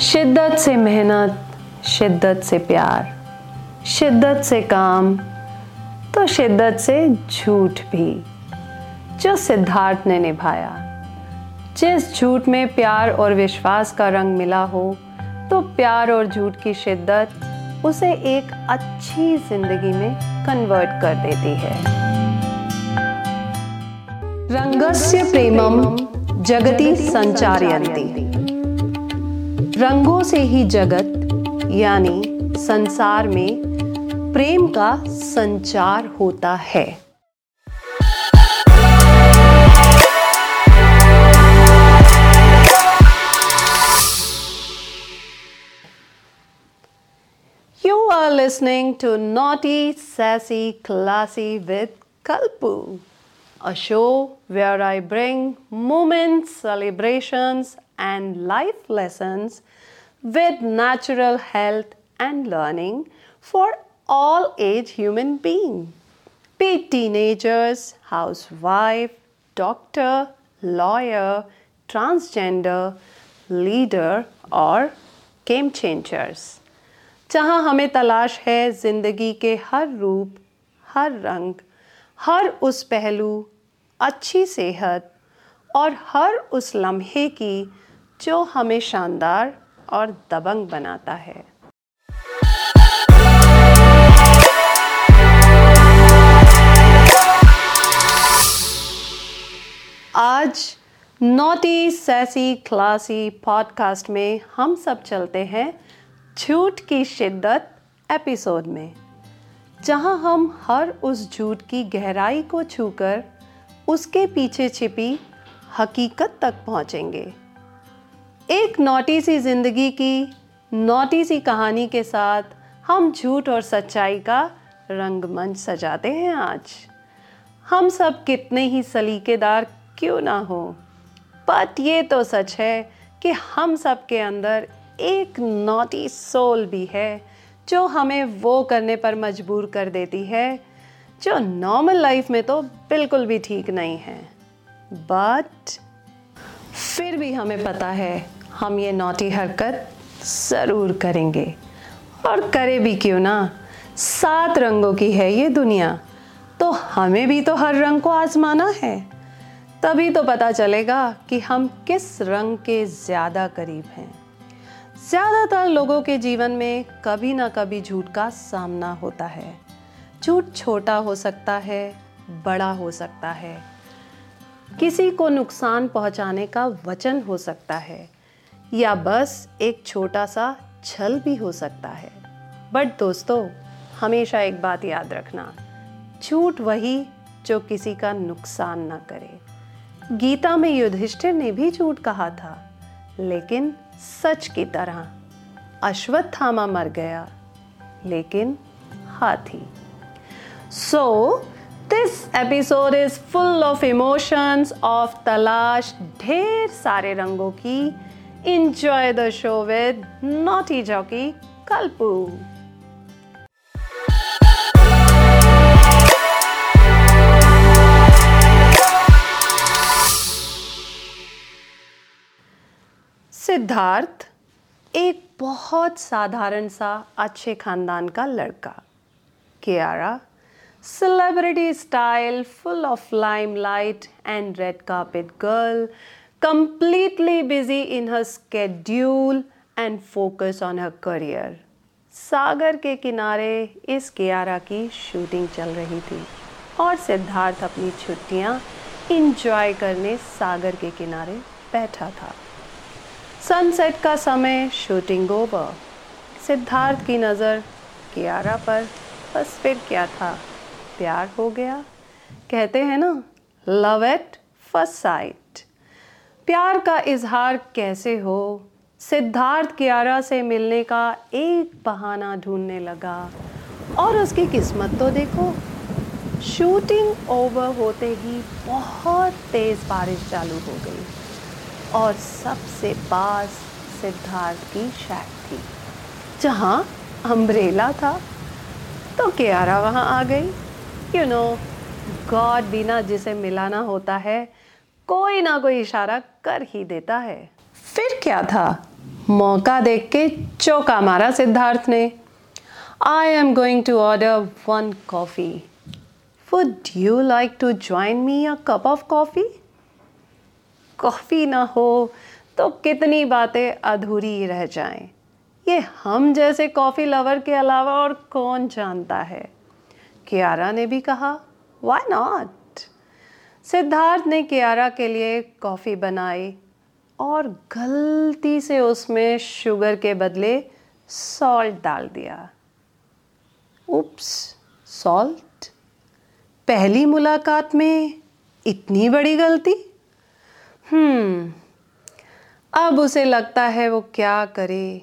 शिद्दत से मेहनत, शिद्दत से प्यार, शिद्दत से काम तो शिद्दत से झूठ भी। जो सिद्धार्थ ने निभाया, जिस झूठ में प्यार और विश्वास का रंग मिला हो तो प्यार और झूठ की शिद्दत उसे एक अच्छी ज़िंदगी में कन्वर्ट कर देती है। रंगस्य प्रेमम जगती संचारयंती रंगों से ही जगत यानी संसार में प्रेम का संचार होता है You are listening to Naughty, Sassy, Classy with Kalpu, a show where I bring moments, celebrations, and life lessons with natural health and learning for all age human being be it teenagers housewife doctor lawyer transgender leader or game changers जहाँ हमें तलाश है ज़िंदगी के हर रूप हर रंग हर उस पहलू अच्छी सेहत और हर उस लम्हे की जो हमें शानदार और दबंग बनाता है। आज नोटी सैसी क्लासी पॉडकास्ट में हम सब चलते हैं झूठ की शिद्दत एपिसोड में, जहाँ हम हर उस झूठ की गहराई को छूकर उसके पीछे छिपी हकीकत तक पहुँचेंगे। एक नोटी सी ज़िंदगी की, नोटी सी कहानी के साथ हम झूठ और सच्चाई का रंगमंच सजाते हैं आज। हम सब कितने ही सलीकेदार क्यों ना हो बट ये तो सच है कि हम सब के अंदर एक नोटी सोल भी है, जो हमें वो करने पर मजबूर कर देती है, जो नॉर्मल लाइफ में तो बिल्कुल भी ठीक नहीं है। बट फिर भी हमें पता है हम ये नोटी हरकत ज़रूर करेंगे। और करे भी क्यों ना? सात रंगों की है ये दुनिया। तो हमें भी तो हर रंग को आजमाना है। तभी तो पता चलेगा कि हम किस रंग के ज़्यादा करीब हैं। ज़्यादातर लोगों के जीवन में कभी ना कभी झूठ का सामना होता है। झूठ छोटा हो सकता है, बड़ा हो सकता है। किसी को नुकसान पहुँचाने का वचन हो सकता है। या बस एक छोटा सा छल भी हो सकता है। बट दोस्तों, हमेशा एक बात याद रखना, झूठ वही जो किसी का नुकसान ना करे। गीता में युधिष्ठिर ने भी झूठ कहा था, लेकिन सच की तरह अश्वत्थामा मर गया, लेकिन हाथी। So this episode is full of emotions of तलाश, ढेर सारे रंगों की enjoy the show with naughty jockey, kalpu. Siddharth, एक बहुत साधारण सा अच्छे खानदान का लड़का। Kiara celebrity style full of limelight and red carpet girl completely busy in her schedule and focus on her career. सागर के किनारे इस कियारा की शूटिंग चल रही थी और सिद्धार्थ अपनी छुट्टियाँ इंजॉय करने सागर के किनारे बैठा था। सनसेट का समय शूटिंग ओवर सिद्धार्थ की नज़र कियारा पर, बस फिर क्या था? प्यार हो गया। कहते हैं ना लव एट फ़र्स्ट साइट प्यार का इजहार कैसे हो? सिद्धार्थ कियारा से मिलने का एक बहाना ढूँढने लगा। और उसकी किस्मत तो देखो शूटिंग ओवर होते ही बहुत तेज़ बारिश चालू हो गई। और सबसे पास सिद्धार्थ की शैक थी, जहाँ अम्ब्रेला था। तो कियारा वहाँ आ गई। यू नो गॉड बिना जिसे मिलाना होता है कोई ना कोई इशारा कर ही देता है। फिर क्या था? मौका देख के चौका मारा सिद्धार्थ ने। I am going to order one coffee would you like to join me a cup of coffee coffee ना हो तो कितनी बातें अधूरी रह जाएँ। ये हम जैसे कॉफ़ी लवर के अलावा और कौन जानता है? कियारा ने भी कहा वाई नॉट सिद्धार्थ ने कियारा के लिए कॉफ़ी बनाई और गलती से उसमें शुगर के बदले सॉल्ट डाल दिया। उप्स सॉल्ट पहली मुलाकात में इतनी बड़ी गलती? हम्म अब उसे लगता है वो क्या करे,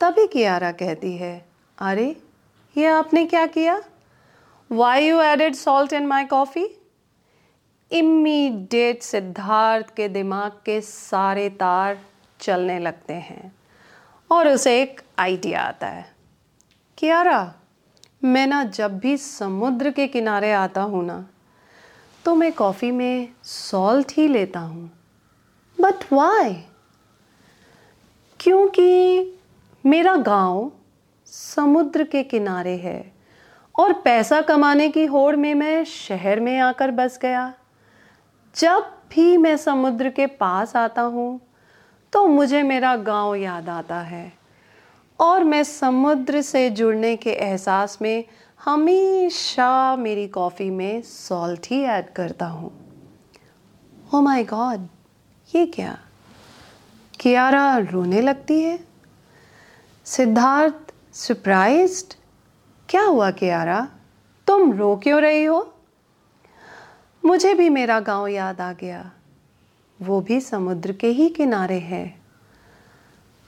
तभी कियारा कहती है, अरे, ये आपने क्या किया? Why you added salt in my coffee immediate Siddharth के दिमाग के सारे तार चलने लगते हैं और उसे एक आइडिया आता है। कियारा, मैं ना जब भी समुद्र के किनारे आता हूँ ना तो मैं कॉफ़ी में सॉल्ट ही लेता हूँ। बट वाई क्योंकि मेरा गाँव समुद्र के किनारे है और पैसा कमाने की होड़ में मैं शहर में आकर बस गया। जब भी मैं समुद्र के पास आता हूँ तो मुझे मेरा गाँव याद आता है। और मैं समुद्र से जुड़ने के एहसास में हमेशा मेरी कॉफ़ी में सॉल्ट ही ऐड करता हूँ। ओ माय गॉड ये क्या? कियारा रोने लगती है? सिद्धार्थ सरप्राइज्ड क्या हुआ कियारा? तुम रो क्यों रही हो? मुझे भी मेरा गाँव याद आ गया। वो भी समुद्र के ही किनारे है।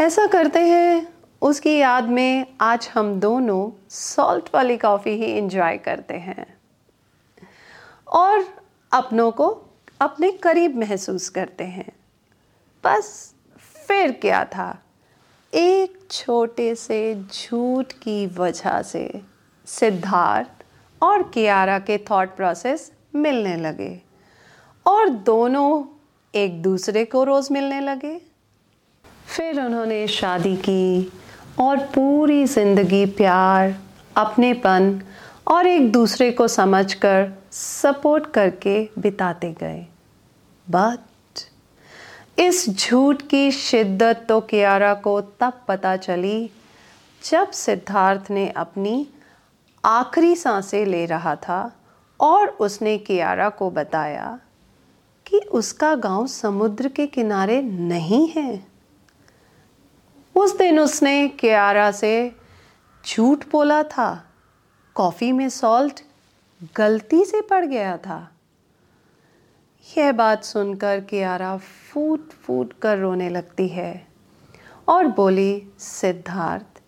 ऐसा करते हैं, उसकी याद में आज हम दोनों सॉल्ट वाली कॉफ़ी ही इंजॉय करते हैं। और अपनों को अपने करीब महसूस करते हैं। बस फिर क्या था? एक छोटे से झूठ की वजह से सिद्धार्थ और कियारा के थॉट प्रोसेस मिलने लगे और दोनों एक दूसरे को रोज़ मिलने लगे। फिर उन्होंने शादी की और पूरी ज़िंदगी प्यार, अपनेपन और एक दूसरे को समझकर सपोर्ट करके बिताते गए। बट इस झूठ की शिद्दत तो कियारा को तब पता चली जब सिद्धार्थ ने अपनी आखिरी साँसें ले रहा था और उसने कियारा को बताया कि उसका गाँव समुद्र के किनारे नहीं है। उस दिन उसने कियारा से झूठ बोला था। कॉफ़ी में सॉल्ट गलती से पड़ गया था। यह बात सुनकर कियारा फूट फूट कर रोने लगती है और बोली, सिद्धार्थ,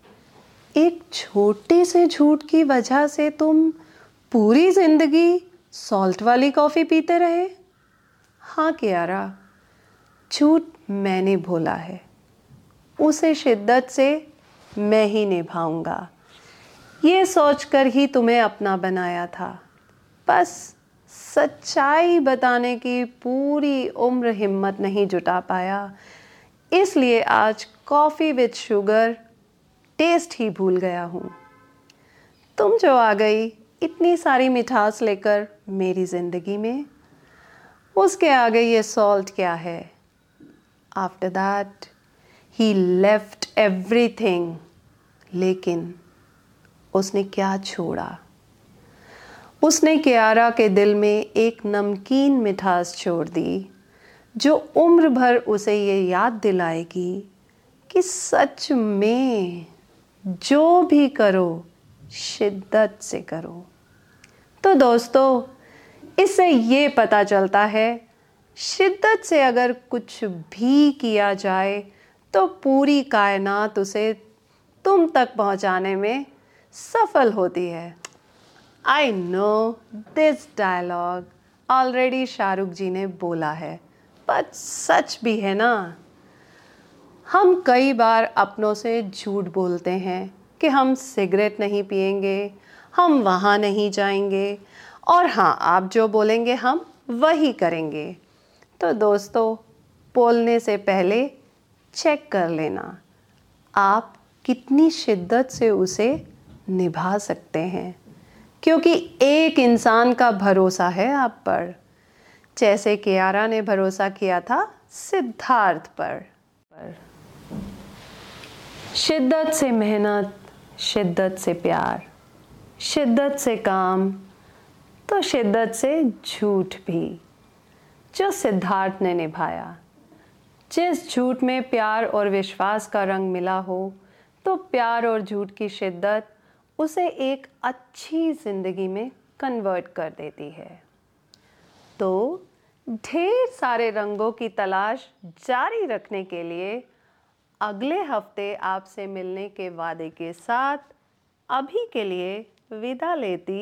एक छोटे से झूठ की वजह से तुम पूरी ज़िंदगी सॉल्ट वाली कॉफ़ी पीते रहे? हाँ कियारा, झूठ मैंने भोला है। उसे शिद्दत से मैं ही निभाऊँगा। ये सोचकर ही तुम्हें अपना बनाया था। बस सच्चाई बताने की पूरी उम्र हिम्मत नहीं जुटा पाया। इसलिए आज कॉफ़ी विद शुगर टेस्ट ही भूल गया हूँ। तुम जो आ गई इतनी सारी मिठास लेकर मेरी ज़िंदगी में। उसके आगे ये सॉल्ट क्या है? After that he left everything लेकिन उसने क्या छोड़ा? उसने कियारा के दिल में एक नमकीन मिठास छोड़ दी, जो उम्र भर उसे ये याद दिलाएगी कि सच में जो भी करो शिद्दत से करो। तो दोस्तों, इससे ये पता चलता है, शिद्दत से अगर कुछ भी किया जाए तो पूरी कायनात उसे तुम तक पहुँचाने में सफल होती है। I know this dialogue already Shahrukh ji ने बोला है पर सच भी है ना? हम कई बार अपनों से झूठ बोलते हैं कि हम सिगरेट नहीं पिएँगे हम वहाँ नहीं जाएँगे, और हाँ आप जो बोलेंगे हम वही करेंगे। तो दोस्तों, बोलने से पहले चेक कर लेना, आप कितनी शिद्दत से उसे निभा सकते हैं? क्योंकि एक इंसान का भरोसा है आप पर। जैसे कियारा ने भरोसा किया था सिद्धार्थ पर। शिद्दत से मेहनत शिद्दत से प्यार, शिद्दत से काम तो शिद्दत से झूठ भी। जो सिद्धार्थ ने निभाया, जिस झूठ में प्यार और विश्वास का रंग मिला हो तो प्यार और झूठ की शिद्दत उसे एक अच्छी ज़िंदगी में कन्वर्ट कर देती है। तो ढेर सारे रंगों की तलाश जारी रखने के लिए अगले हफ़्ते आपसे मिलने के वादे के साथ अभी के लिए विदा लेती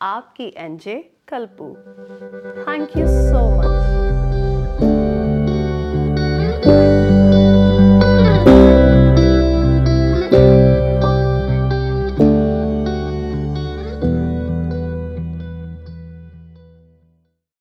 आपकी N J Kalpu. Thank you so much